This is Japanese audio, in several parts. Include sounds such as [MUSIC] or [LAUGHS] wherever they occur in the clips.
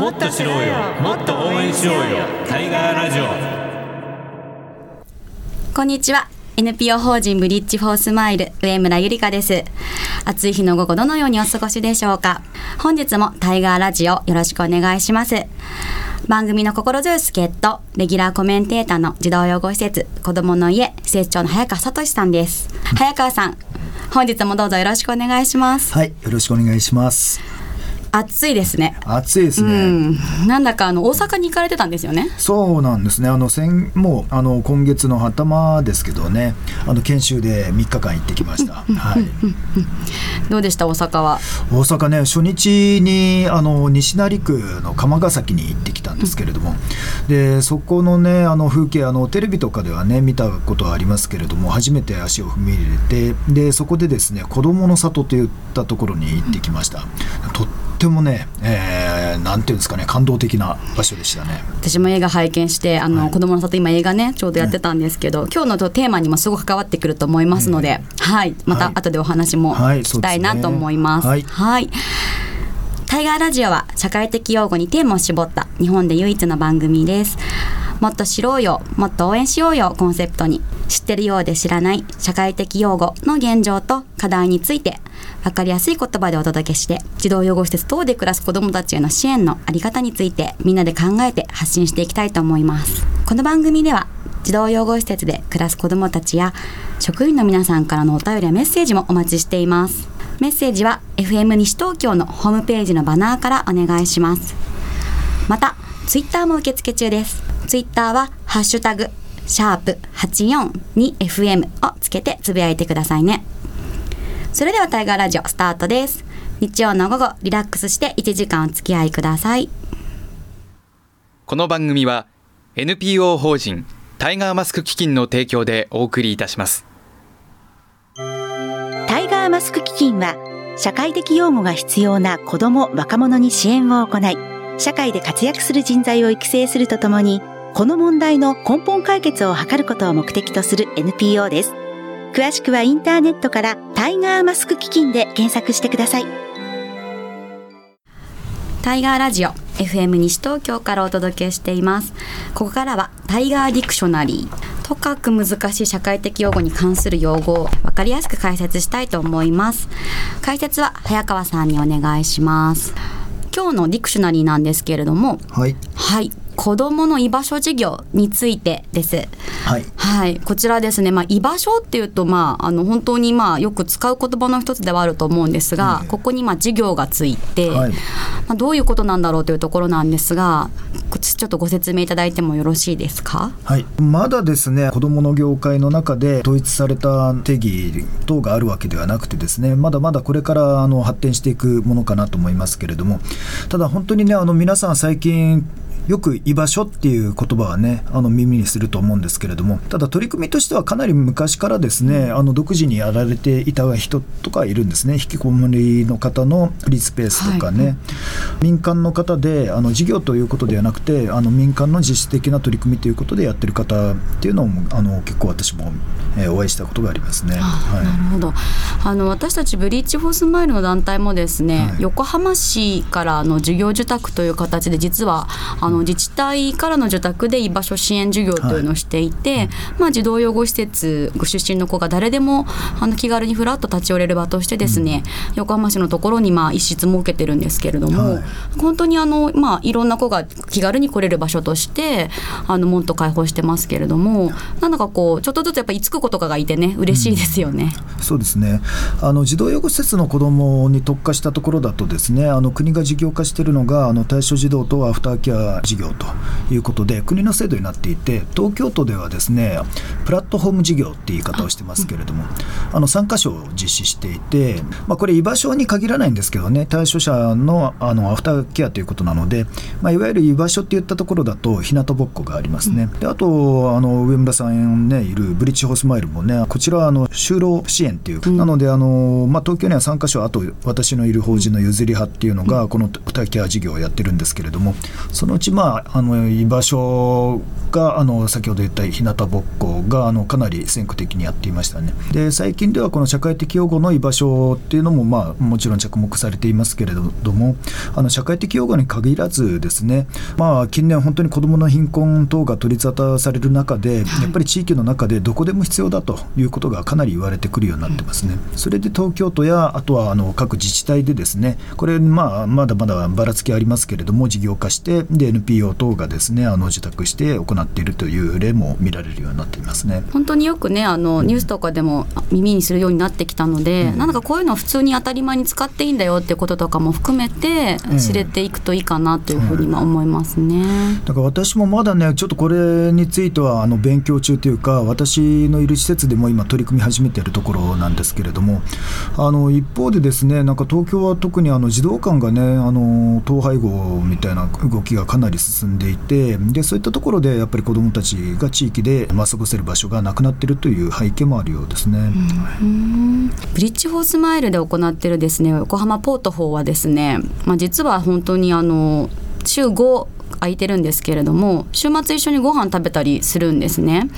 もっと知ろうよ。もっと応援しようよ。タイガーラジオ。こんにちは。NPO 法人ブリッジフォースマイル上村ゆりかです。暑い日の午後どのようにお過ごしでしょうか。本日もタイガーラジオよろしくお願いします。番組の心強い助っ人レギュラーコメンテーターの児童養護施設子どもの家施設長の早川聡さんです。早川さん本日もどうぞよろしくお願いします。はい、よろしくお願いします。暑いですね暑いですね。うんなんだかあの大阪に行かれてたんですよねそうなんですね。あの先もうあの今月の頭ですけどね、あの研修で3日間行ってきました。はい。どうでした大阪は？大阪ね初日にあの西成区の釜ヶ崎に行ってきたんですけれども、でそこのねあの風景あのテレビとかではね見たことはありますけれども初めて足を踏み入れてでそこでですね子どもの里といったところに行ってきました。とってもね、えーなんていうんですかね感動的な場所でしたね。私も映画拝見してあの、はい。子供の里今映画ねちょうどやってたんですけど、今日のテーマにもすごく関わってくると思いますので、はい。またはい。後でお話もはい聞きたいなと思います。はいですね。タイガーラジオは社会的用語にテーマを絞った日本で唯一の番組です。もっと知ろうよ、もっと応援しようよをコンセプトに知ってるようで知らない社会的用語の現状と課題について分かりやすい言葉でお届けして児童養護施設等で暮らす子どもたちへの支援のあり方についてみんなで考えて発信していきたいと思います。この番組では児童養護施設で暮らす子どもたちや職員の皆さんからのお便りやメッセージもお待ちしています。メッセージは FM 西東京のホームページのバナーからお願いします。また、ツイッターも受付中です。ツイッターは、ハッシュタグ、シャープ 842FM をつけてつぶやいてくださいね。それではタイガーラジオスタートです。日曜の午後、リラックスして1時間お付き合いください。この番組は NPO 法人タイガーマスク基金の提供でお送りいたしますタイガーマスク基金は社会的養護が必要な子ども若者に支援を行い社会で活躍する人材を育成するとともにこの問題の根本解決を図ることを目的とする NPO です。詳しくはインターネットからタイガーマスク基金で検索してください。タイガーラジオ FM 西東京からお届けしています。ここからはタイガーディクショナリー。とかく難しい社会的用語に関する用語を分かりやすく解説したいと思います。解説は早川さんにお願いします。今日のディクショナリーなんですけれどもはい。はい子どもの居場所事業についてです。はい。はい、こちらですね、まあ、居場所っていうと、まあ、あの本当にまあよく使う言葉の一つではあると思うんですが、ええここにまあ事業がついて、はい。まあ、どういうことなんだろうというところなんですがちょっとご説明いただいてもよろしいですか？はい、まだですね子どもの業界の中で統一された定義等があるわけではなくてですねまだまだこれからあの発展していくものかなと思いますけれどもただ本当にねあの皆さん最近よく居場所っていう言葉はねあの耳にすると思うんですけれどもただ取り組みとしてはかなり昔からですねあの独自にやられていた人とかいるんですね。引きこもりの方のフリースペースとかね、はい民間の方であの事業ということではなくてあの民間の実質的な取り組みということでやってる方っていうのもあの結構私も、えーお会いしたことがありますね。なるはほど。あの私たちブリーチフォースマイルの団体もですね、はい。横浜市からの事業受託という形で実はあの自治体からの受託で居場所支援事業というのをしていて、まあ、児童養護施設ご出身の子が誰でもあの気軽にふらっと立ち寄れる場としてですね、横浜市のところにまあ一室設けてるんですけれども、はい。本当にあの、まあ、いろんな子が気軽に来れる場所としてあの門と開放してますけれどもなんだかこうちょっとずつやっぱり居つくことがいてね嬉しいですよね。い、そうですね。あの児童養護施設の子どもに特化したところだとですねあの国が事業化しているのがあの対象児童とアフターケア事業ということで国の制度になっていて東京都ではですねプラットフォーム事業って言い方をしてますけれどもあの3箇所実施していて、まあ、これ居場所に限らないんですけどね対象者のあのアフターケアということなので、まあ、いわゆる居場所っていったところだと日向ぼっこがありますね、であとあの上村さんねいるブリッジホースマイルもねこちらはあの就労支援っていう、うん、なのであの、まあ、東京には3か所あと私のいる法人の譲り派っていうのがこのタイケア事業をやってるんですけれどもそのうちまああの居場所があの先ほど言った日向ぼっこがあのかなり先駆的にやっていましたね。で最近ではこの社会的養護の居場所っていうのもまあもちろん着目されていますけれどもあの社会的養護に限らずですねまあ近年本当に子どもの貧困等が取り沙汰される中でやっぱり地域の中でどこでも必要だということがかなり言われてくるようになってますね。それで東京都やあとはあの各自治体でですねこれまあまだまだばらつきありますけれども事業化してで NPO 等がですねあの受託して行っているという例も見られるようになっていますね。本当によくねあのニュースとかでも耳にするようになってきたので、うん、なんかこういうのを普通に当たり前に使っていいんだよってこととかも含めて知れていくといいかなというふうに思いますね、うん、だから私もまだねちょっとこれについてはあの勉強中というか私のいる施設でも今取り組み始めているところなんですけれどもあの一方でですねなんか東京は特にあの児童館がねあの統廃合みたいな動きがかなり進んでいてでそういったところでやっぱり子どもたちが地域で、まあ、過ごせる場所がなくなっているという背景もあるようですね。ブリッジホースマイルで行っているですね横浜ポート法はですね、まあ、実は本当にあの週5空いてるんですけれども週末一緒にご飯食べたりするんですね。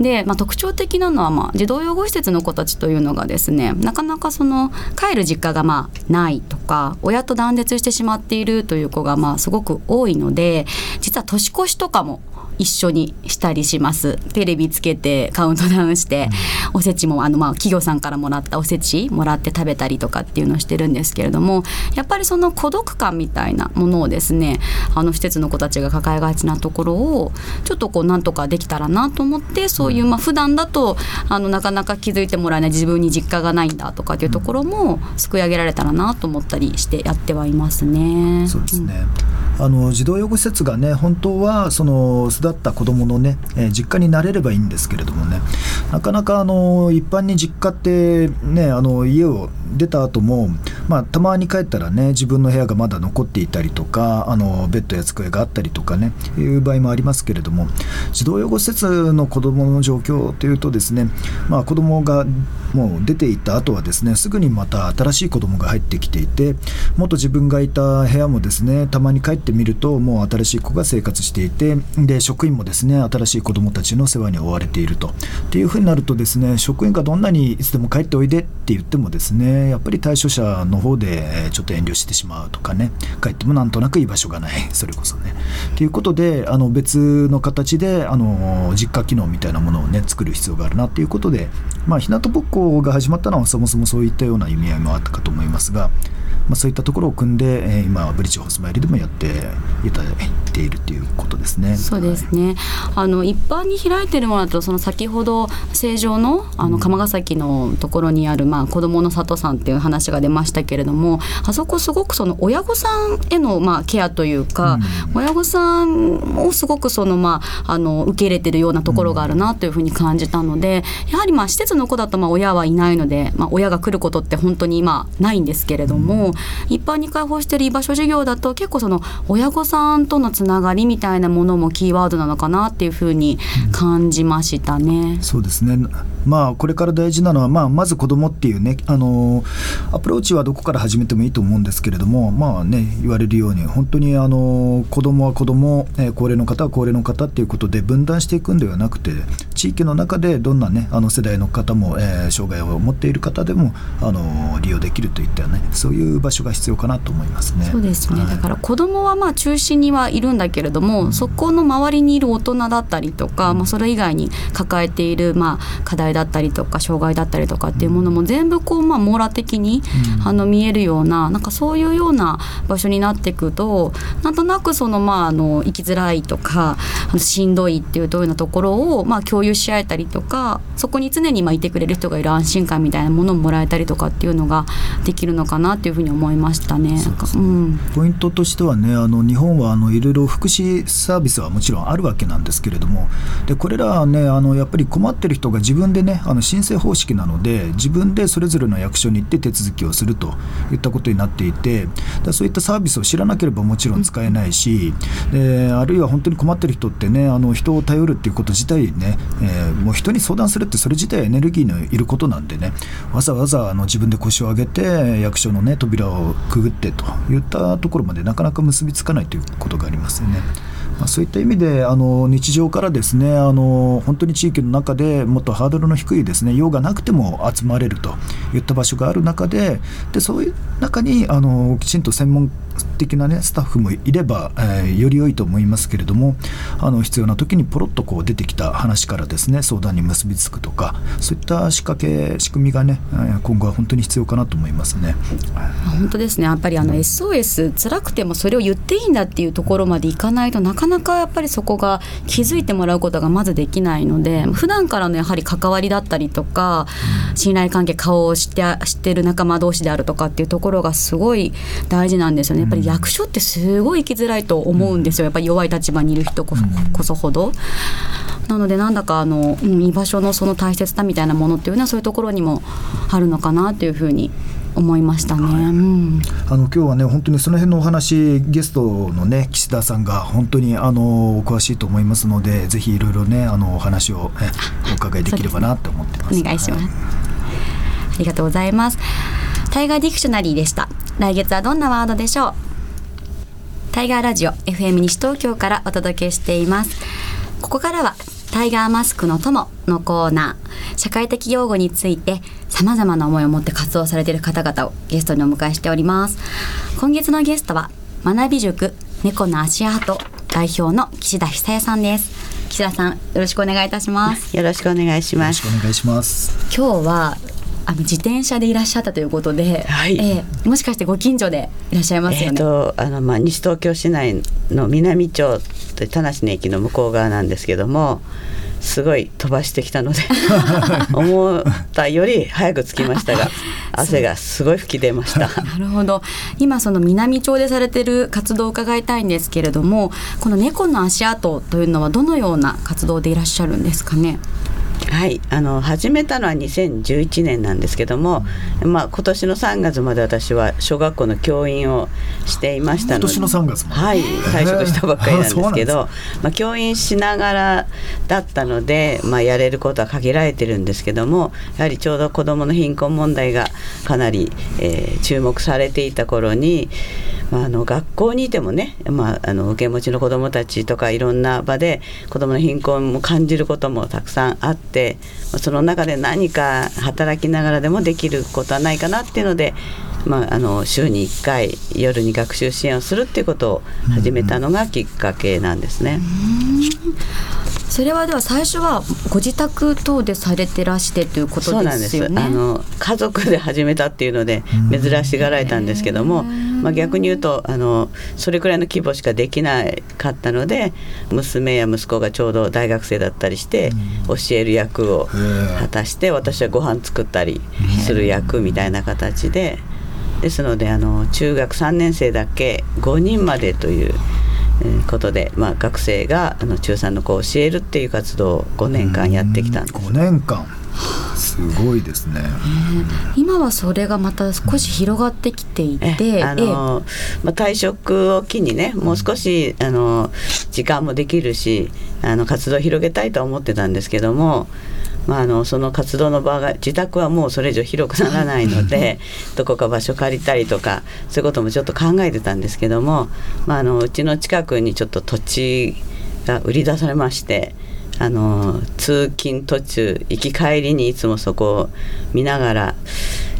で、まあ、特徴的なのは、まあ、児童養護施設の子たちというのがですねなかなかその帰る実家がまあないとか親と断絶してしまっているという子がまあすごく多いので実は年越しとかも一緒にしたりします。テレビつけてカウントダウンして、おせちもあのまあ企業さんからもらったおせちもらって食べたりとかっていうのをしてるんですけれどもやっぱりその孤独感みたいなものをですねあの施設の子たちが抱えがちなところをちょっとこうなんとかできたらなと思ってそういうまあ普段だとあのなかなか気づいてもらえない自分に実家がないんだとかっていうところもすくい上げられたらなと思ったりしてやってはいますね。そうですね、うん、あの児童養護施設がね本当はその巣立った子どものね、えー、実家になれればいいんですけれどもね。なかなかあの一般に実家ってねあの家を出た後もまあたまに帰ったらね自分の部屋がまだ残っていたりとかあのベッドや机があったりとかねいう場合もありますけれども児童養護施設の子どもの状況というとですねまあ子どもがもう出ていった後はですねすぐにまた新しい子どもが入ってきていて元自分がいた部屋もですねたまに帰っててみるともう新しい子が生活していてで職員もですね新しい子どもたちの世話に追われているとっていうふうになるとですね職員がどんなにいつでも帰っておいでって言ってもですねやっぱり対象者の方でちょっと遠慮してしまうとかね帰ってもなんとなく居場所がないそれこそね。ということであの別の形であの実家機能みたいなものをね作る必要があるなということでまあ日向ぼっこが始まったのはそもそもそういったような意味合いもあったかと思いますが。まあ、そういったところを組んで、えー、今ブリッジホースマイルでもやっていただいているということですね。そうですね。はい、あの一般に開いているものだとその先ほど正常のあの釜ヶ崎のところにある、まあ子供の里さんっていう話が出ましたけれども、あそこすごくその親御さんへのまあケアというか、うん、親御さんをすごくそのまああの受け入れてるようなところがあるなというふうに感じたので、やはりまあ施設の子だとまあ親はいないので、まあ親が来ることって本当にまあないんですけれども。一般に開放している居場所事業だと結構その親御さんとのつながりみたいなものもキーワードなのかなっていうふうに感じましたね。うん、そうですねまあこれから大事なのは、まあ、まず子どもっていうねあのアプローチはどこから始めてもいいと思うんですけれどもまあね言われるように本当にあの子どもは子ども、えー、高齢の方は高齢の方っていうことで分断していくんではなくて地域の中でどんなねあの世代の方も、えー、障害を持っている方でもあの利用できるといったねそういう場所が必要かなと思いますね。そうですね、はい、だから子どもはまあ中心にはいるんだけれども、うん、そこの周りにいる大人だったりとか、まあ、それ以外に抱えているまあ課題だったりとか障害だったりとかっていうものも全部こうまあ網羅的に、うん、あの見えるようななんかそういうような場所になっていくとなんとなくそのまああの生きづらいとかあのしんどいっていうようなところをまあ共有し合えたりとかそこに常にまあいてくれる人がいる安心感みたいなものをもらえたりとかっていうのができるのかなっていうふうに思いましたね。うん、ポイントとしてはねあの日本はあのいろいろ福祉サービスはもちろんあるわけなんですけれどもでこれらはねあのやっぱり困ってる人が自分でねあの申請方式なので自分でそれぞれの役所に行って手続きをするといったことになっていてだそういったサービスを知らなければもちろん使えないし、であるいは本当に困ってる人ってねあの人を頼るっていうこと自体ねえー、もう人に相談するってそれ自体エネルギーのいることなんでねわざわざあの自分で腰を上げて役所の、ね、扉をくぐってといったところまでなかなか結びつかないということがありますよね。まあ、そういった意味であの日常からですねあの本当に地域の中でもっとハードルの低いですね用がなくても集まれるといった場所がある中ででそういう中にあのきちんと専門的な、ね、スタッフもいれば、えー、より良いと思いますけれどもあの必要な時にポロッとこう出てきた話からですね相談に結びつくとかそういった仕掛け仕組みがね今後は本当に必要かなと思いますね。本当ですねやっぱりあの SOS 辛くてもそれを言っていいんだっていうところまでいかないとなかなかやっぱりそこが気づいてもらうことがまずできないので普段からのやはり関わりだったりとか信頼関係顔を知って知ってる仲間同士であるとかっていうところがすごい大事なんですよねっぱり役所ってすごい生きづらいと思うんですよ。やっぱり弱い立場にいる人こそほど。なのでなんだかあの、うん、居場所のその大切さみたいなものっていうのはそういうところにもあるのかなというふうに思いましたね、はい。うん、あの今日はね本当にその辺のお話ゲストのね岸田さんが本当にあのお詳しいと思いますのでぜひいろいろねあのお話をお伺いできればなと思ってます。お願いします、はい、ありがとうございます。タイガーディクショナリーでした。来月はどんなワードでしょう？タイガーラジオ FM 西東京からお届けしています。ここからはタイガーマスクの友のコーナー社会的用語についてさまざまな思いを持って活動されている方々をゲストにお迎えしております今月のゲストは学び塾猫の足跡代表の岸田久也さんです岸田さんよろしくお願いいたしますよろしくお願いしますよろしくお願いします今日はあの自転車でいらっしゃったということで、はい、えー、もしかしてご近所でいらっしゃいますよね？えー、とあのまあ西東京市内の南町と田無の駅の向こう側なんですけども。すごい飛ばしてきたので [LAUGHS] 思ったより早く着きましたが [LAUGHS] 汗がすごい吹き出ましたなるほど今その南町でされてる活動を伺いたいんですけれどもこの猫の足跡というのはどのような活動でいらっしゃるんですかね？はい。あの始めたのは2011年なんですけども、まあ、今年の3月まで私は小学校の教員をしていましたので今年の3月はい。退職したばっかりなんですけどまあ、教員しながらだったので、まあ、やれることは限られてるんですけどもやはりちょうど子どもの貧困問題がかなり、えー、注目されていた頃に、まあ、あの学校にいてもね、まあ、あの受け持ちの子どもたちとかいろんな場で子どもの貧困も感じることもたくさんあってその中で何か働きながらでもできることはないかなっていうので、まあ、あの週に1回夜に学習支援をするっていうことを始めたのがきっかけなんですね。それはでは最初はご自宅等でされてらしてということですよね。あの家族で始めたっていうので珍しがられたんですけども、まあ、逆に言うとあのそれくらいの規模しかできなかったので娘や息子がちょうど大学生だったりして教える役を果たして私はご飯作ったりする役みたいな形でですのであの中学3年生だけ5人までという。ことで、まあ、学生があの中3の子を教えるっていう活動を5年間やってきたんです。5年間すごいですね、えー、今はそれがまた少し広がってきていて、あのまあ、退職を機にねもう少しあの時間もできるしあの活動を広げたいと思ってたんですけどもまあ、あのその活動の場が自宅はもうそれ以上広くならないので [LAUGHS] どこか場所借りたりとかそういうこともちょっと考えてたんですけども、まあ、あのうちの近くにちょっと土地が売り出されまして。あの通勤途中行き帰りにいつもそこを見ながら、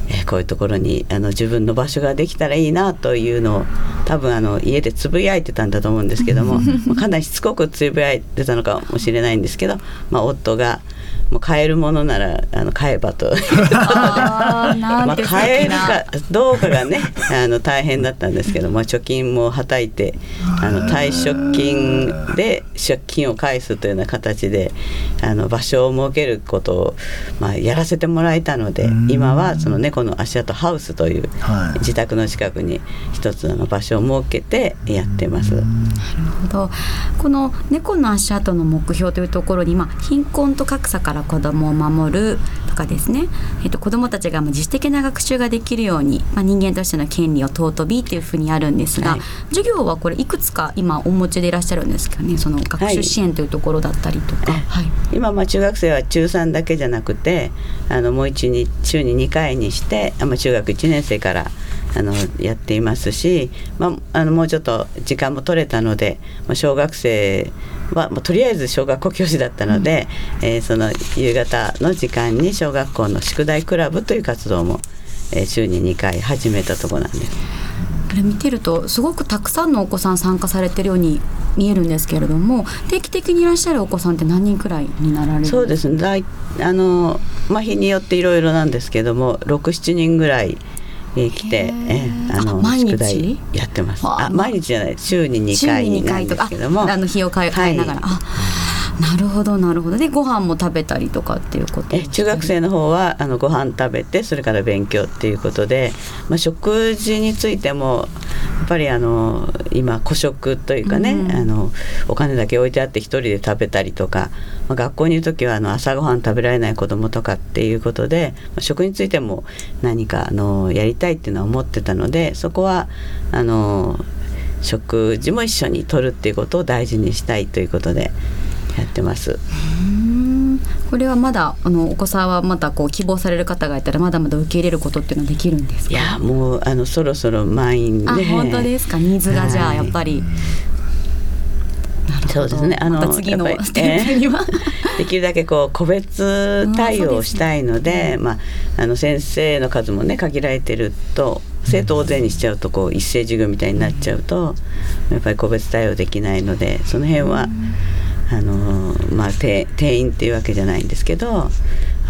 えー、こういうところにあの自分の場所ができたらいいなというのを多分あの家でつぶやいてたんだと思うんですけども [LAUGHS] かなりしつこくつぶやいてたのかもしれないんですけど、まあ、夫がもう買えるものならあの買えばと。いうことでまあ買えるかどうかがねあの大変だったんですけど、まあ、貯金もはたいてあの退職金で借金を返すというような形であの場所を設けることを、まあ、やらせてもらえたので今はその猫猫の足跡ハウスというはい。自宅の近くに一つの場所を設けてやってます。なるほど。この猫の足跡の目標というところに、まあ、貧困と格差から子どもを守るとかですね、えっと、子どもたちがまあ自主的な学習ができるように、まあ、人間としての権利を尊びっていうふうにあるんですが、はい。授業はこれいくつか今お持ちでいらっしゃるんですかね？その学習支援というところだったりとか。はい。今まあ中学生は中3だけじゃなくてあのもう一日週に2回にしてあまあ中学1年生からあのやっていますし、まあ、あのもうちょっと時間も取れたので、まあ、小学生は、まあ、とりあえず小学校教師だったので、えーその夕方の時間に小学校の宿題クラブという活動も、えー週に2回始めたところなんです。これ見てるとすごくたくさんのお子さん参加されてるように見えるんですけれども定期的にいらっしゃるお子さんって何人くらいになられるそうですね。大あの、まあ、日によっていろいろなんですけども67人ぐらい、えー来て、えーあのあ毎日？やってます。ああ毎日じゃない週に2週に2回なんで回とかすけども。ああの日を変えながら、あなるほどなるほど。でご飯も食べたりとかっていうこと？え中学生の方はあのご飯食べてそれから勉強っていうことで、まあ、食事についてもやっぱりあの今孤食というかね、うん。あのお金だけ置いてあって一人で食べたりとか、まあ、学校にいる時はあの朝ごはん食べられない子どもとかっていうことで、まあ、食についても何かあのやりたいっていうのは思ってたのでそこはあの食事も一緒にとるっていうことを大事にしたいということでやってます。うんこれはまだあのお子さんはまたこう希望される方がいたらまだまだ受け入れることっていうのはできるんですか？いやもうあのそろそろ満員で。あ本当ですか？ニーズがじゃあはいやっぱり、なるほど。そうですね。あのまた次のステップには、できるだけこう個別対応をしたいので,、まあ、あの先生の数もね限られてると生徒大勢にしちゃうとこう一斉授業みたいになっちゃうとやっぱり個別対応できないのでその辺は、あのまあ、定員っていうわけじゃないんですけど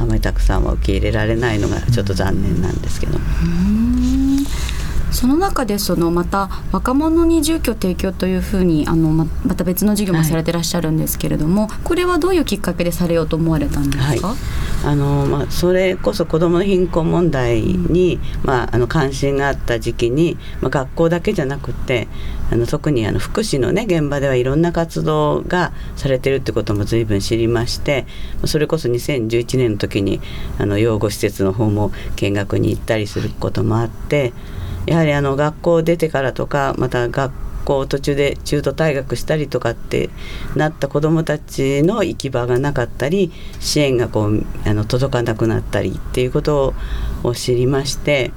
あまりたくさんは受け入れられないのがちょっと残念なんですけど。うんその中でそのまた若者に住居提供というふうにあのままた別の授業もされてらっしゃるんですけれども、これはどういうきっかけでされようと思われたんですか、はい。あのまあ、それこそ子どもの貧困問題に、まあ、あの関心があった時期に、まあ、学校だけじゃなくてあの特にあの福祉の、ね、現場ではいろんな活動がされてるってことも随分知りましてそれこそ2011年の時にあの養護施設の方も見学に行ったりすることもあってやはりあの学校出てからとかまた学校途中で中途退学したりとかってなった子どもたちの行き場がなかったり支援がこうあの届かなくなったりっていうことを知りまして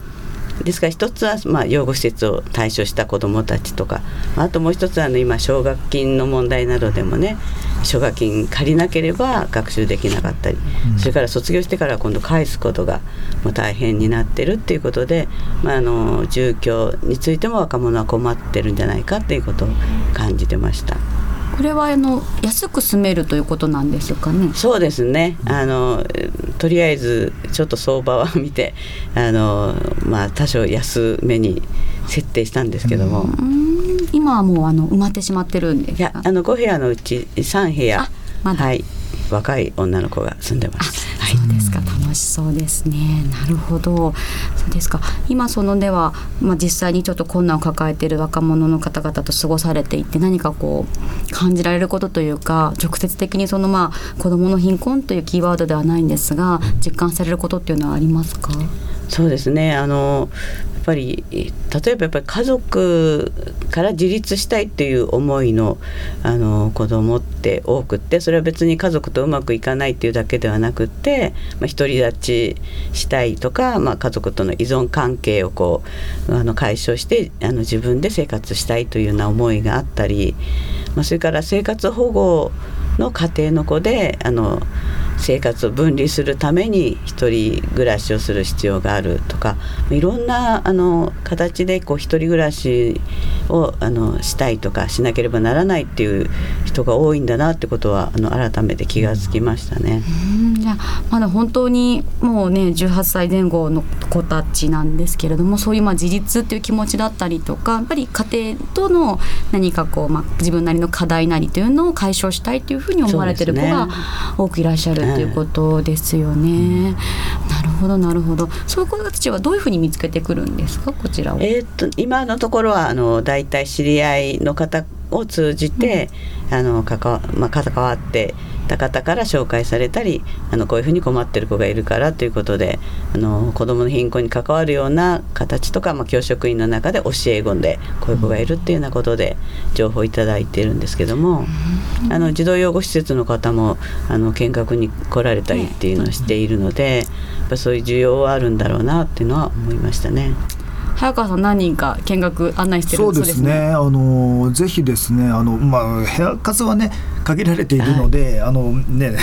ですから一つは、まあ、養護施設を対象した子どもたちとかあともう一つはあの今奨学金の問題などでもね奨学金借りなければ学習できなかったり、それから卒業してから今度返すことがもう大変になってるっていうことで、まあ、あの住居についても若者は困ってるんじゃないかっていうことを感じてました。これはあの安く住めるということなんですかね？そうですね。あのとりあえずちょっと相場は見てあの、まあ、多少安めに設定したんですけども、うん。今はもうあの埋まってしまってるんですか？いやあの5部屋のうち3部屋。あまだ。はい、若い女の子が住んでます。はいそうですかしそうですね。なるほど。そうですか。今そのでは、まあ、実際にちょっと困難を抱えている若者の方々と過ごされていて何かこう感じられることというか直接的にそのまあ子どもの貧困というキーワードではないんですが実感されることっていうのはありますか？そうですね。あのやっぱり例えばやっぱり家族から自立したいっていう思いのあの子供って多くってそれは別に家族とうまくいかないっていうだけではなくって、まあ、独り立ちしたいとか、まあ、家族との依存関係をこうあの解消してあの自分で生活したいというような思いがあったり、まあ、それから生活保護の家庭の子であの生活を分離するために一人暮らしをする必要があるとかいろんなあの形でこう一人暮らしをあのしたいとかしなければならないっていう人が多いんだなってことはあの改めて気がつきましたね。うんじゃあまだ本当にもうね18歳前後の子たちなんですけれどもそういうまあ自立っていう気持ちだったりとかやっぱり家庭との何かこう、まあ、自分なりの課題なりというのを解消したいというふうに思われてる子が多くいらっしゃるっていうことですよね。なるほどなるほど。そういう子たちはどういうふうに見つけてくるんですか？こちらを。えっと今のところはあの大体知り合いの方を通じて、あの関わ,、まあ、関わってた方から紹介されたりあのこういうふうに困ってる子がいるからということであの子どもの貧困に関わるような形とか、まあ、教職員の中で教え子でこういう子がいるっていうようなことで情報をいただいてるんですけども、あの児童養護施設の方もあの見学に来られたりっていうのをしているので、やっぱそういう需要はあるんだろうなっていうのは思いましたね。早川さん何人か見学案内してるそうですね。あのぜひですね、あのまあ部屋数はね限られているので、あのね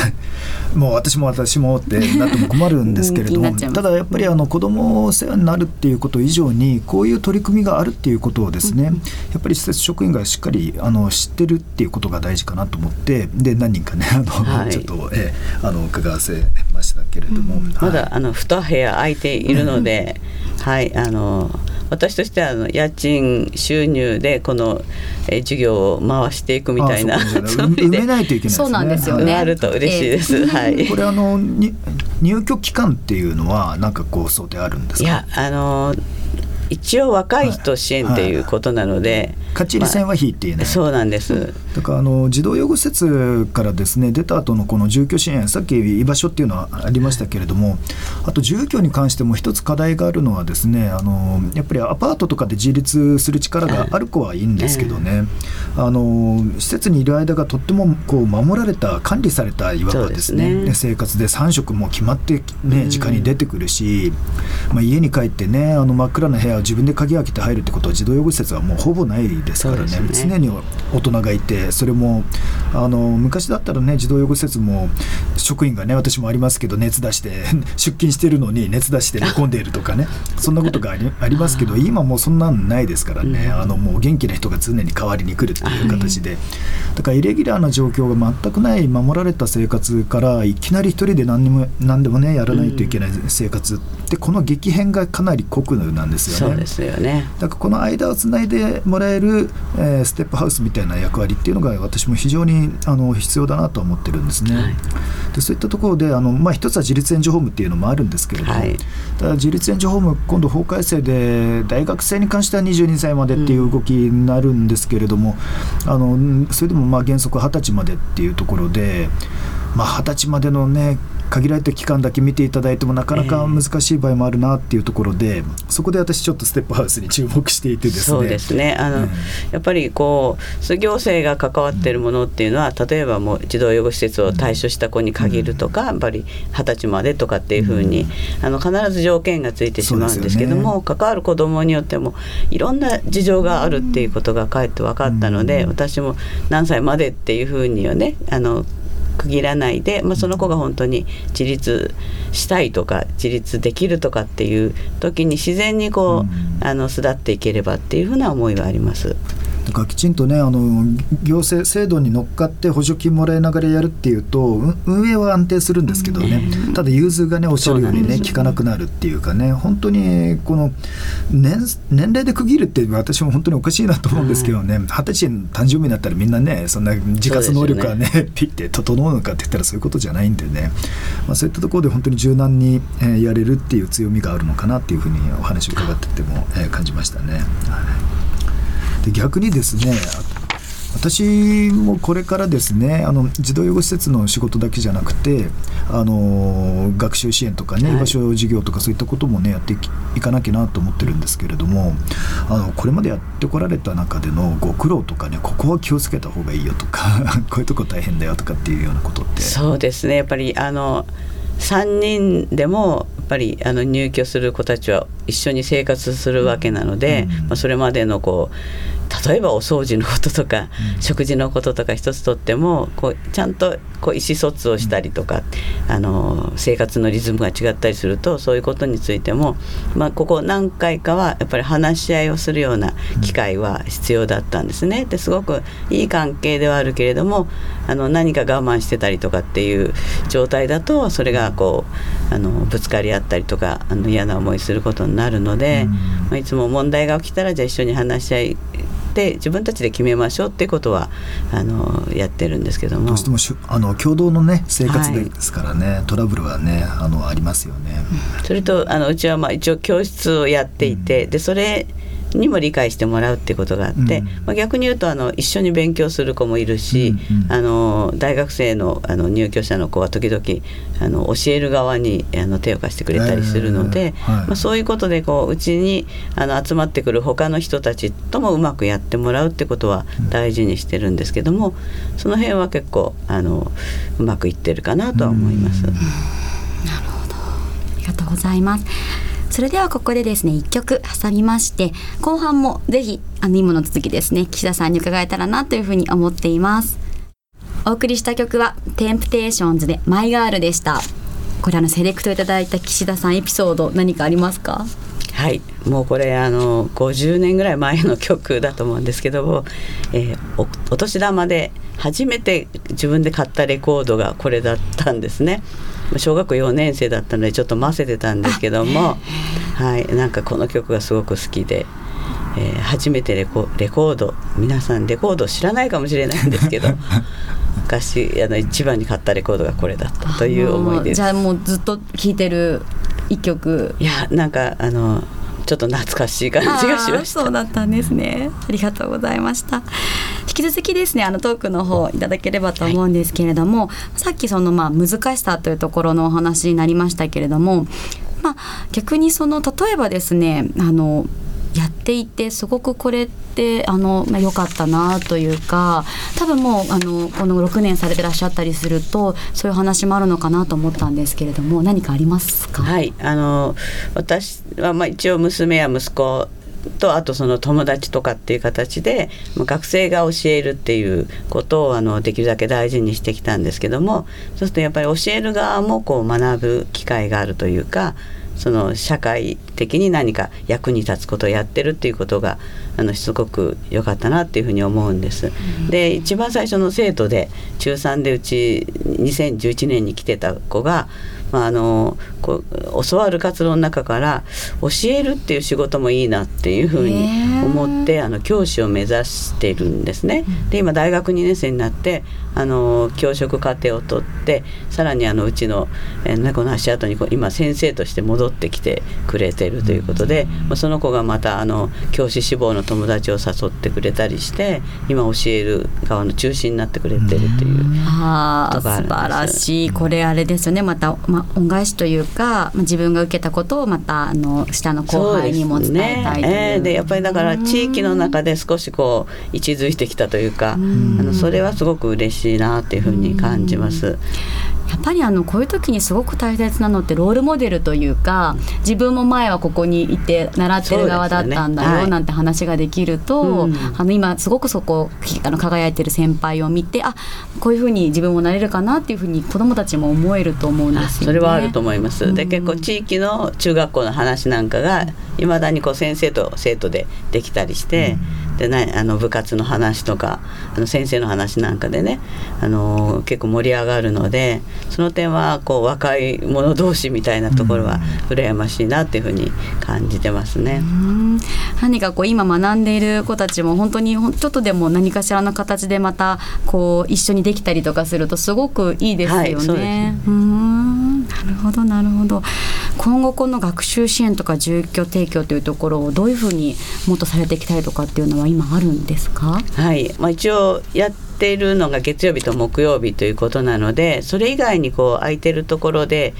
もう私も私もってなっても困るんですけれども、[LAUGHS] ただやっぱりあの子供お世話になるっていうこと以上にこういう取り組みがあるっていうことをですね、やっぱり施設職員がしっかりあの知ってるっていうことが大事かなと思って、で何人かねあの、はい。ちょっと、ええあの伺わせましたけれども、はいまだあの2部屋空いているので、はい、あの私としてはあの家賃収入でこの、えー授業を回していくみたいな [LAUGHS] 埋めないといけないですね。そうなんですよねはいあると嬉しいです。はい。これあのに入居期間っていうのはなんかこう想定あるんですか？いやあの一応若い人支援っていうことなので、勝ち入り線は引いていない。そうなんです。だからあの児童養護施設からですね出た後のこの住居支援さっき居場所っていうのはありましたけれどもあと住居に関しても一つ課題があるのはですねあのやっぱりアパートとかで自立する力がある子はいいんですけどね、あの施設にいる間がとってもこう守られた管理されたいわばですね。ね。生活で3食も決まって、ね、時間に出てくるし、まあ、家に帰ってねあの真っ暗な部屋を自分で鍵開けて入るってことは児童養護施設はもうほぼないですからね。ね。常に大人がいてそれもあの昔だったらね児童養護施設も職員がね私もありますけど熱出して [LAUGHS] 出勤してるのに熱出して寝込んでいるとかね [LAUGHS] そんなことがありありますけど今もうそんなんないですからね、あのもう元気な人が常に代わりに来るっていう形で、だからイレギュラーな状況が全くない守られた生活からいきなり一人で何にも何でもねやらないといけない生活ってこの激変がかなり酷なんですよね。そうですよね。だからこの間をつないでもらえる、えーステップハウスみたいな役割っていうのが私も非常にあの必要だなと思ってるんですね。でそういったところであの、まあ、一つは自立援助ホームっていうのもあるんですけれども、はいただ自立援助ホーム今度法改正で大学生に関しては22歳までっていう動きになるんですけれども、あのうんそれでもまあ原則20歳までっていうところで、まあ、20歳までのね限られた期間だけ見ていただいてもなかなか難しい場合もあるなっていうところで、そこで私ちょっとステップハウスに注目していてですね。そうですね。あの、うん。やっぱりこう行政が関わっているものっていうのは例えばもう児童養護施設を退所した子に限るとか、やっぱり二十歳までとかっていうふうに、あの必ず条件がついてしまうんですけども、関わる子どもによってもいろんな事情があるっていうことがかえって分かったので、私も何歳までっていうふうにはねあの区切らないで、まあ、その子が本当に自立したいとか自立できるとかっていう時に自然にこう、あの巣立っていければっていうふうな思いはあります。だからきちんとねあの行政制度に乗っかって補助金もらいながらやるっていうとう運営は安定するんですけどね、ただ融通がねおっしゃるようにね効かなくなるっていうかね本当にこの年年齢で区切るって私も本当におかしいなと思うんですけどね。二十、歳誕生日になったらみんなねそんな自活能力がね。ピッて整うのかって言ったらそういうことじゃないんでね、まあ、そういったところで本当に柔軟に、えーやれるっていう強みがあるのかなっていうふうにお話を伺ってても、えー感じましたね。はいで逆にですね私もこれからですねあの児童養護施設の仕事だけじゃなくてあの学習支援とかね、はい。居場所事業とかそういったこともねやっていかなきゃなと思ってるんですけれどもあのこれまでやってこられた中でのご苦労とかねここは気をつけた方がいいよとか [LAUGHS] こういうとこ大変だよとかっていうようなことって。そうですね。やっぱりあの3人でもやっぱりあの入居する子たちは一緒に生活するわけなので、うん。まあ、それまでのこう例えばお掃除のこととか、食事のこととか一つとってもこうちゃんとこう意思疎通をしたりとか、あの生活のリズムが違ったりするとそういうことについても、まあ、ここ何回かはやっぱり話し合いをするような機会は必要だったんですね。ですごくいい関係ではあるけれどもあの何か我慢してたりとかっていう状態だとそれがこうあのぶつかり合ったりとかあの嫌な思いすることになるので、うん。まあ、いつも問題が起きたらじゃあ一緒に話し合いって自分たちで決めましょうっていうことはあのやってるんですけども。どうしてもしゅあの共同のね生活ですからね、トラブルはねあのありますよね。それとあのうちはまあ一応教室をやっていて、でそれにも理解してもらうっていうことがあって、うん。まあ、逆に言うとあの一緒に勉強する子もいるし、うんうんあの大学生のあの入居者の子は時々あの教える側にあの手を貸してくれたりするので、えーはいまあ、そういうことでこううちにあの集まってくる他の人たちともうまくやってもらうってことは大事にしてるんですけども、その辺は結構あのうまくいってるかなとは思います。ありがとうございます。それではここでですね一曲挟みまして後半もぜひあの今の続きですね岸田さんに伺えたらなというふうに思っています。お送りした曲はテンプテーションズでマイガールでした。これあのセレクトいただいた岸田さんエピソード何かありますか？はい、もうこれあの50年ぐらい前の曲だと思うんですけども、えーおお年玉で初めて自分で買ったレコードがこれだったんですね。小学校4年生だったのでちょっとませてたんですけども、はい、なんかこの曲がすごく好きで。えー初めてレコレコード皆さんレコード知らないかもしれないんですけど。[LAUGHS] 昔あの一番に買ったレコードがこれだったという思いです。じゃあもうずっと聴いてる一曲。いやなんかあのちょっと懐かしい感じがしました。そうだったんですね。ありがとうございました。引き続きですねあのトークの方いただければと思うんですけれども、さっきそのまあ難しさというところのお話になりましたけれどもまあ逆にその例えばですねあのやっていてすごくこれってあのまあ良かったなというか多分もうあのこの6年されてらっしゃったりするとそういう話もあるのかなと思ったんですけれども何かありますか、はい、あの私はまあ一応娘や息子とあとその友達とかっていう形で学生が教えるっていうことをあのできるだけ大事にしてきたんですけどもそうするとやっぱり教える側もこう学ぶ機会があるというかその社会的に何か役に立つことをやってるっていうことがあのすごく良かったなっていうふうに思うんです。で一番最初の生徒で中3でうち2011年に来てた子が、まあ、あのこう教わる活動の中から教えるっていう仕事もいいなっていうふうに思ってあの教師を目指してるんですね。で今大学2年生になってあの教職課程を取ってさらにあのうちの、えー、猫の足跡に今先生として戻ってきてくれてるということで、まあ、その子がまたあの教師志望の友達を誘ってくれたりして今教える側の中心になってくれてるっていう。ああ素晴らしい。これあれですよね。また、まあ、恩返しというかまあ自分が受けたことをまたあの下の後輩にも伝えたいという。ね。えーでやっぱりだから地域の中で少しこう位置づいてきたというかあのそれはすごく嬉しいなっていうふうに感じます。やっぱりあのこういう時にすごく大切なのってロールモデルというか自分も前はここにいて習ってる側だったんだよなんて話ができると、うんあの今すごくそこきあの輝いてる先輩を見てあこういうふうに自分もなれるかなっていうふうに子どもたちも思えると思うんですよね。それはあると思います。でうん結構地域の中学校の話なんかがいまだにこう先生と生徒でできたりして、でなあの部活の話とかあの先生の話なんかでねあの結構盛り上がるのでその点はこう若い者同士みたいなところは羨ましいなっていうふうに感じてますね。うん。何かこう今学んでいる子たちも本当にちょっとでも何かしらの形でまたこう一緒にできたりとかするとすごくいいですよね。はいそうですうん。なるほどなるほど。今後この学習支援とか住居提供というところをどういうふうにもっとされていきたいとかっていうのは今あるんですか？はい、まあ、一応やってているのが月曜日と木曜日ということなのでそれ以外にこう空いてるところで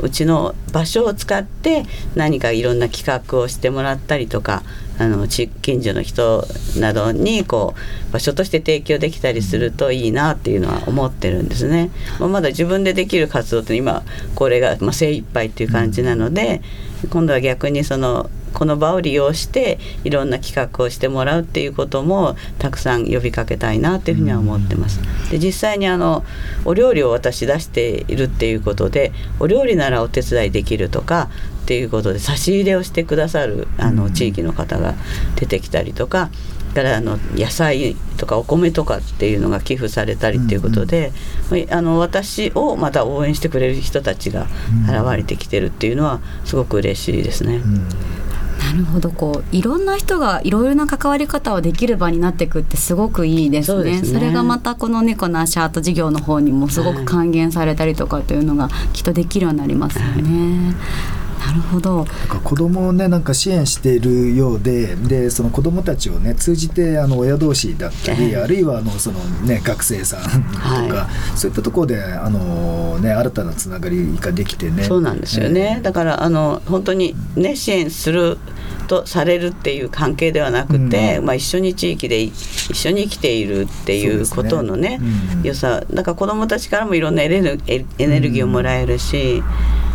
うちの場所を使って何かいろんな企画をしてもらったりとかあの近所の人などにこう場所として提供できたりするといいなっていうのは思ってるんですね。まあ、まだ自分でできる活動って今これがまあ精一杯っていう感じなので今度は逆にそのこの場を利用していろんな企画をしてもらうっていうこともたくさん呼びかけたいなっていうふうには思ってます。で実際にあのお料理を私出しているっていうことでお料理ならお手伝いできるとかっていうことで差し入れをしてくださるあの地域の方が出てきたりとか。からあの野菜とかお米とかっていうのが寄付されたりっていうことで、あの私をまた応援してくれる人たちが現れてきてるっていうのはすごく嬉しいですね。ななるほどこういろんな人がいろいろな関わり方をできる場になっていくってすごくいいですねねれがまたこの猫の足跡事業の方にもすごく還元されたりとかというのがきっとできるようになりますよね。なるほど。なんか子供をねなんか支援しているようででその子供たちをね通じてあの親同士だったり、あるいはあのそのね学生さんとか、はそういったところであのね新たなつながりができてね。そうなんですよね、だからあの本当にね支援するとされるっていう関係ではなくて、うんまあ、一緒に地域でい一緒に生きているっていうことのねねうん。良さ。だから子どもたちからもいろんなエネルエエネルギーをもらえるし、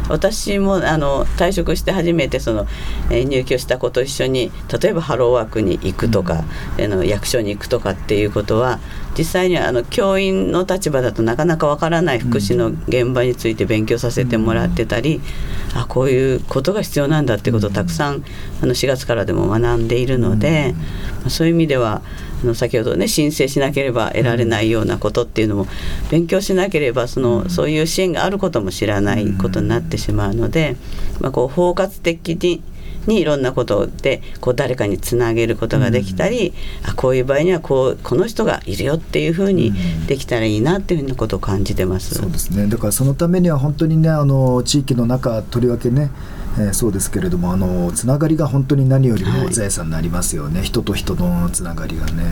私もあの退職して初めてその、えー入居した子と一緒に例えばハローワークに行くとか、あの役所に行くとかっていうことは実際にはあの教員の立場だとなかなかわからない福祉の現場について勉強させてもらってたり、あこういうことが必要なんだってことをたくさんあの4月からでも学んでいるので、まあそういう意味ではあの先ほどね申請しなければ得られないようなことっていうのも勉強しなければそのそういう支援があることも知らないことになってしまうので、まあ、こう包括的ににいろんなことでこう誰かにつなげることができたり、あこういう場合にはこうこの人がいるよっていうふうにできたらいいなっていうふうなことを感じてます。そうですね。だからそのためには本当にねあの地域の中とりわけねえーそうですけれどもあのつながりが本当に何よりも財産になりますよね、人と人のつながりがね。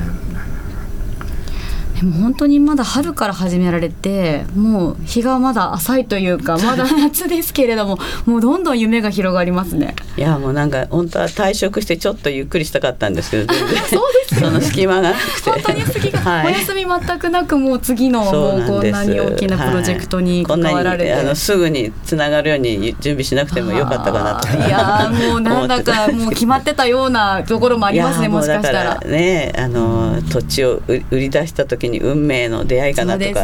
でも本当にまだ春から始められてもう日がまだ浅いというか [LAUGHS] まだ夏ですけれどももうどんどん夢が広がりますね。いやもうなんか本当は退職してちょっとゆっくりしたかったんですけど全然。[LAUGHS] そうですよその隙間がなくて。本当に次が、[LAUGHS] はい。お休み全くなくもう次のもうこんなに大きなプロジェクトに関わられて、はい。あのすぐにつながるように準備しなくてもよかったかなと。いやーもうなんだかもう決まってたようなところもありますねもしかしたら。ねあの土地を売売り出した時に運命の出会いかなとか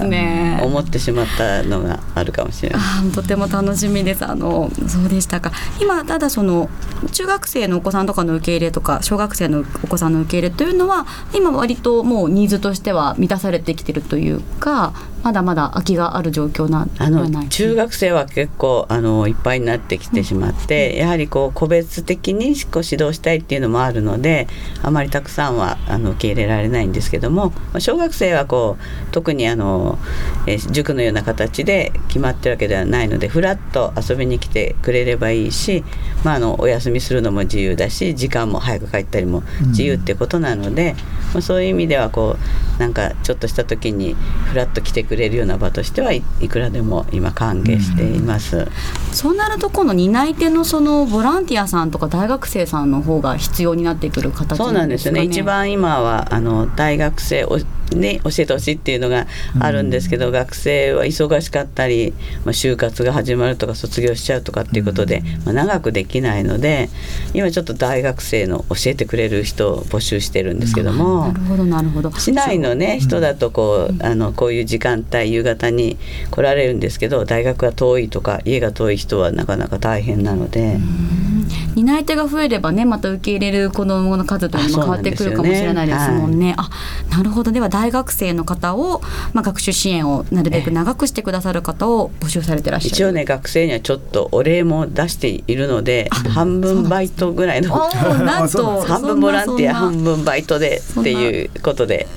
思ってしまったのがあるかもしれない。あーとても楽しみです。あのそうでしたか。今ただその中学生のお子さんとかの受け入れとか小学生のお子さんの受け入れというのは今割ともうニーズとしては満たされてきてるというかまだまだ空きがある状況なあの中学生は結構あのいっぱいになってきてしまって、やはりこう個別的に指導したいっていうのもあるのであまりたくさんはあの受け入れられないんですけどもまあ小学生はこう特にあの、えー塾のような形で決まってるわけではないのでふらっと遊びに来てくれればいいし、まあ、あのお休みするのも自由だし時間も早く帰ったりも自由ってことなので、まあ、そういう意味ではこうなんかちょっとした時にふらっと来てくれくれるような場としてはいいくらでも今歓迎しています。そうなると今度担い手のそのボランティアさんとか大学生さんの方が必要になってくる形そうなんですよね。一番今はあの大学生をね、教えてほしいっていうのがあるんですけど、学生は忙しかったり、まあ、就活が始まるとか卒業しちゃうとかっていうことで、まあ、長くできないので今ちょっと大学生の教えてくれる人を募集してるんですけども。なるほどなるほど。市内のね人だとこうあのこういう時間帯夕方に来られるんですけど大学が遠いとか家が遠い人はなかなか大変なので、担い手が増えればねまた受け入れる子どもの数というのも変わってくるかもしれないですもんね。あなるほど。では大学生の方を、まあ、学習支援をなるべく長くしてくださる方を募集されてらっしゃる。一応ね学生にはちょっとお礼も出しているので半分バイトぐらいの。[LAUGHS] 半分ボランティア半分バイトでっていうことで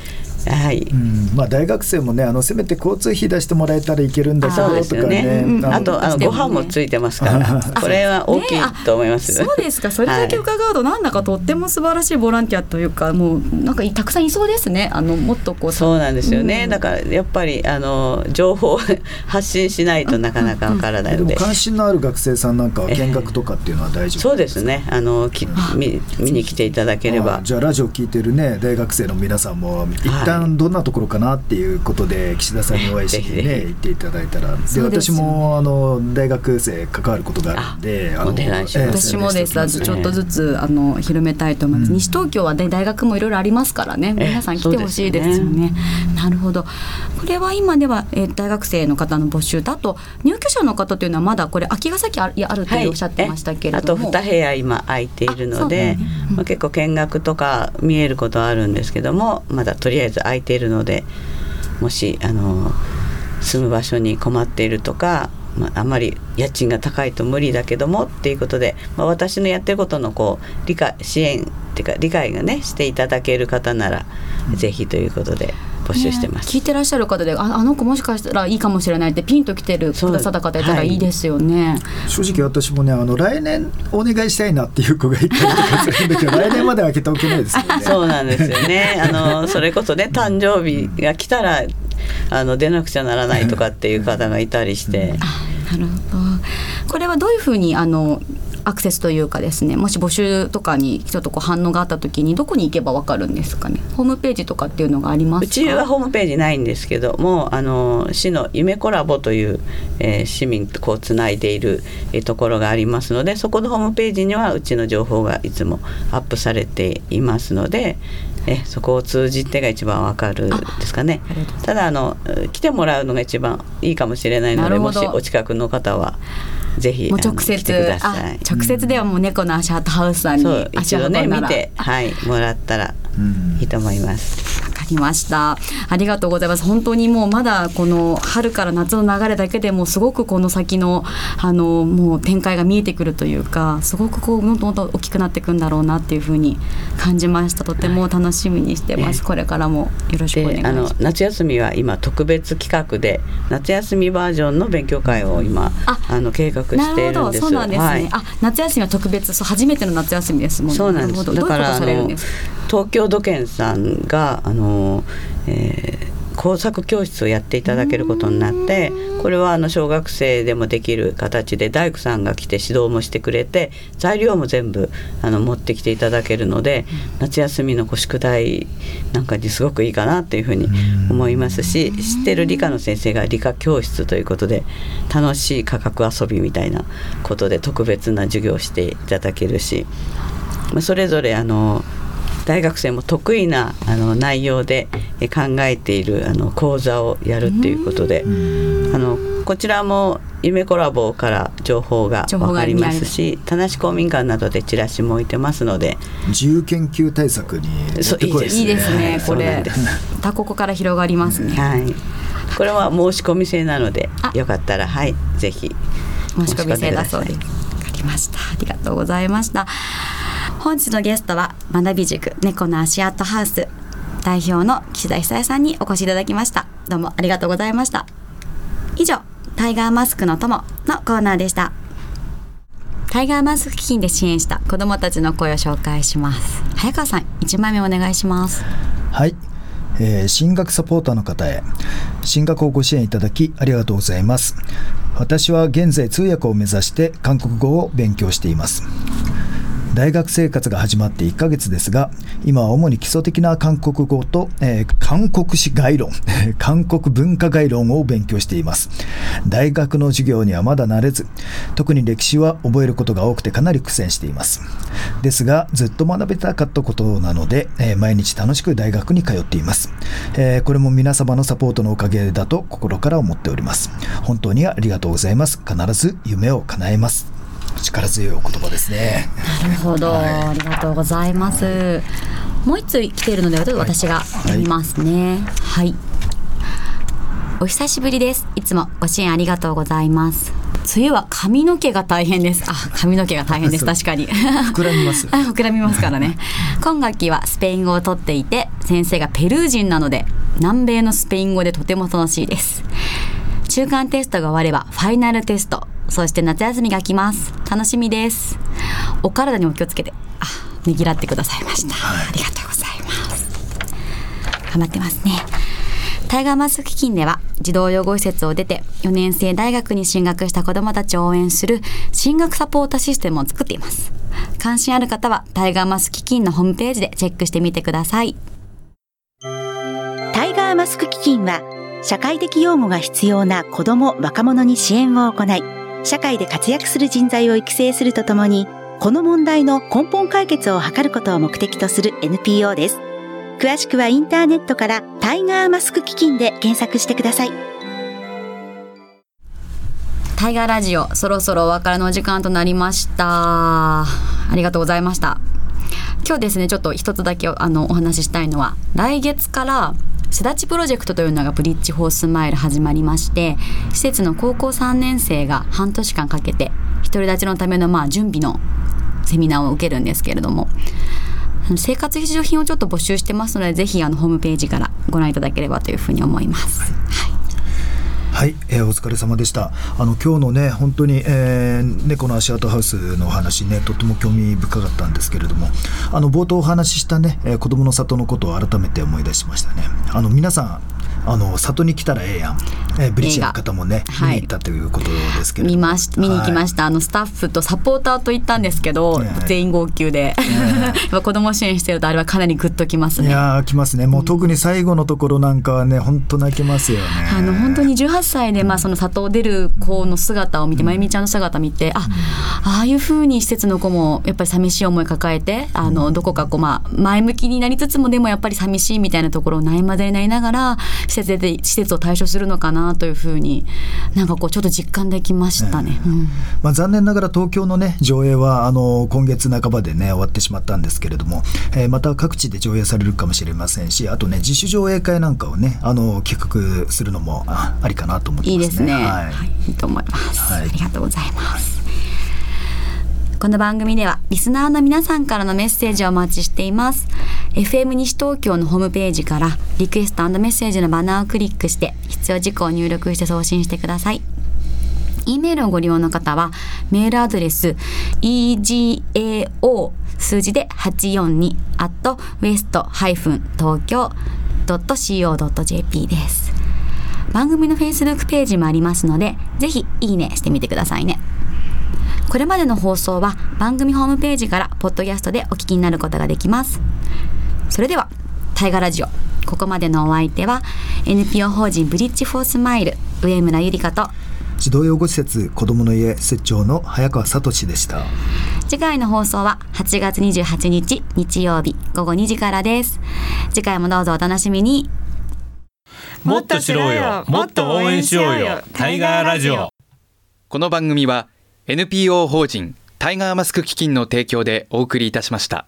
はい。うん。まあ、大学生もねあのせめて交通費出してもらえたらいけるんだけどそうですよね。うん。あとあのご飯もついてますから、[LAUGHS] これは大きいと思います。そうですか。それだけ伺うとなんだかとっても素晴らしいボランティアというかもうなんかたくさんいそうですね。あのもっとこうそうなんですよね、うん。だからやっぱりあの情報を発信しないとなかなかわからないので。関心のある学生さんなんかは見学とかっていうのは大丈夫そうですね。あのき見見に来ていただければ。じゃあラジオ聞いてるね大学生の皆さんも一旦どんなところかなっていうことで岸田さんにお会いしにぜひぜひ。ね行っていただいたら。で私もあの大学生関わることがあるんで私もです。あとちょっとねずつあの広めたいと思います。うん。西東京はね大学もいろいろありますからね。ええ皆さん来てほしいですよね。なるほど。これは今では、えー大学生の方の募集とあと入居者の方というのはまだこれ空きが先あるあるとおっしゃってましたけれども。あと2部屋今空いているのでまあ、結構見学とか見えることはあるんですけどもまだとりあえず空いているのでもしあの住む場所に困っているとかまあ、あまり家賃が高いと無理だけどもっていうことで、まあ、私のやってることのこう理解支援っていうか理解がねしていただける方なら、ぜひということで募集してます。ね聞いてらっしゃる方でああの子もしかしたらいいかもしれないってピンときてるくださった方いたらはいいいですよね。正直私もねあの来年お願いしたいなっていう子がいたりとかするんだけど [LAUGHS] 来年までは開けておけないですよね。そうなんですよね。あのそれこそね誕生日が来たらあの出なくちゃならないとかっていう方がいたりして、なるほど。これはどういうふうにあのアクセスというかですねもし募集とかにちょっとこう反応があった時にどこに行けばわかるんですかね？ホームページとかっていうのがありますか？うちはホームページないんですけどもあの市の夢コラボという、えー市民とこうつないでいる、えーところがありますのでそこのホームページにはうちの情報がいつもアップされていますので。えそこを通じてが一番わかるですかね。ただあの来てもらうのが一番いいかもしれないのでもしお近くの方はぜひもう直あの来てく接あださい。直接ではもう猫の足跡ハウスさんにそう足を一度ね見てはいもらったらうん。いいと思います。りました。ありがとうございます。本当にもうまだこの春から夏の流れだけでもすごくこの先のあのもう展開が見えてくるというかすごくこうもっともっと大きくなっていくんだろうなっていうふうに感じました。とても楽しみにしてます、これからもよろしくお願いしであのます夏休みは今特別企画で夏休みバージョンの勉強会を今ああの計画していなるほどるんです。そうなんですね、はい。あ夏休みは特別そう初めての夏休みですもんね。そうなんです。るほど。どういうことされるんのですか？東京土建さんがあの、えー工作教室をやっていただけることになってこれはあの小学生でもできる形で大工さんが来て指導もしてくれて材料も全部あの持ってきていただけるので、夏休みの宿題なんかにすごくいいかなっていうふうに思いますし知ってる理科の先生が理科教室ということで楽しい科学遊びみたいなことで特別な授業をしていただけるし。まそれぞれあの大学生も得意なあの内容でえ考えているあの講座をやるっていうことであのこちらも夢コラボから情報が分かりますし田無公民館などでチラシも置いてますので自由研究対策にそうもってこいいですねこれ。んです。多ここから広がりますね。はい。これは申し込み制なのであ。よかったらはいぜひ申し込み制だそうで。す。わかりました。ありがとうございました。本日のゲストは学び塾猫の足跡ハウス代表の岸田久恵さんにお越しいただきました。どうもありがとうございました。以上、タイガーマスクの友のコーナーでした。タイガーマスク基金で支援した子どもたちの声を紹介します。早川さん、1枚目お願いします。はい、えー進学サポーターの方へ進学をご支援いただきありがとうございます私は現在通訳を目指して韓国語を勉強しています大学生活が始まって1ヶ月ですが今は主に基礎的な韓国語と、えー韓国史概論韓国文化概論を勉強しています。大学の授業にはまだ慣れず特に歴史は覚えることが多くてかなり苦戦しています。ですがずっと学びたかったことなので、えー毎日楽しく大学に通っています、えーこれも皆様のサポートのおかげだと心から思っております。本当にありがとうございます。必ず夢を叶えます。力強いお言葉ですねなるほど、ありがとうございます。もう一つ来ているので私が読みますね。はい。お久しぶりです。いつもご支援ありがとうございます。梅雨は髪の毛が大変です。あ、髪の毛が大変です。確かに。膨らみますあ [LAUGHS] 膨らみますからね今学期はスペイン語を取っていて先生がペルー人なので南米のスペイン語でとても楽しいです中間テストが終わればファイナルテストそして夏休みが来ます。楽しみです。お体にお気をつけて。あねぎらってくださいました、ありがとうございます。頑張ってますね。タイガーマスク基金では児童養護施設を出て4年生大学に進学した子どもたちを応援する進学サポータシステムを作っています。関心ある方はタイガーマスク基金のホームページでチェックしてみてください。タイガーマスク基金は社会的養護が必要な子ども若者に支援を行い社会で活躍する人材を育成するとともにこの問題の根本解決を図ることを目的とする NPO です。詳しくはインターネットからタイガーマスク基金で検索してください。タイガーラジオそろそろお別れの時間となりました。ありがとうございました。今日ですねちょっと一つだけあのお話ししたいのは来月からすだちプロジェクトというのがブリッジホースマイル始まりまして施設の高校3年生が半年間かけて独り立ちのためのまあ準備のセミナーを受けるんですけれども生活必需品をちょっと募集してますのでぜひあのホームページからご覧いただければというふうに思います。はいはい、えーお疲れ様でした。あの今日のね本当に、えー猫の足跡ハウスのお話ねとっても興味深かったんですけれども、あの冒頭お話ししたね、えー子供の里のことを改めて思い出しましたね。あの皆さんあの里に来たらええやん。えーブリッジの方もね見に行ったということですけれども、見まし見に行きましした、あのスタッフとサポーターと行ったんですけど、ええ。全員号泣で、[LAUGHS] やっぱ子供支援してるとあれはかなりグッときますいね。やー来ますね。もう特に最後のところなんかはね本当泣けますよね。あの本当に18歳でまあその里を出る子の姿を見て、まゆみちゃんの姿見てあああいう風に施設の子もやっぱり寂しい思い抱えてあのどこかこうまあ前向きになりつつもでもやっぱり寂しいみたいなところをないまぜになりながら施設で施設を対処するのかなという風になんかこうちょっと実感できましたね。うんまあ、残念ながら東京の、ね、上映はあの今月半ばで、ね、終わってしまったんですけれども、えーまた各地で上映されるかもしれませんしあとね自主上映会なんかをねあの企画するのもあありかなと思ってますね。いいですね。はいはい、いいと思います、はいありがとうございます。この番組ではリスナーの皆さんからのメッセージをお待ちしています。FM 西東京のホームページからリクエストメッセージのバナーをクリックして必要事項を入力して送信してください。E メールをご利用の方はメールアドレス egao 数字で842 at west- 東京 .co.jp です。番組の Facebook ページもありますので、ぜひいいねしてみてくださいね。これまでの放送は番組ホームページからポッドキャストでお聞きになることができます。それでは、大河ラジオ。ここまでのお相手は NPO 法人ブリッジフォースマイル上村ゆりかと児童養護施設子どもの家設長の早川聡でした。次回の放送は8月28日日曜日午後2時からです。次回もどうぞお楽しみに。もっと知ろうよもっと応援しようよタイガーラジオこの番組は NPO 法人タイガーマスク基金の提供でお送りいたしました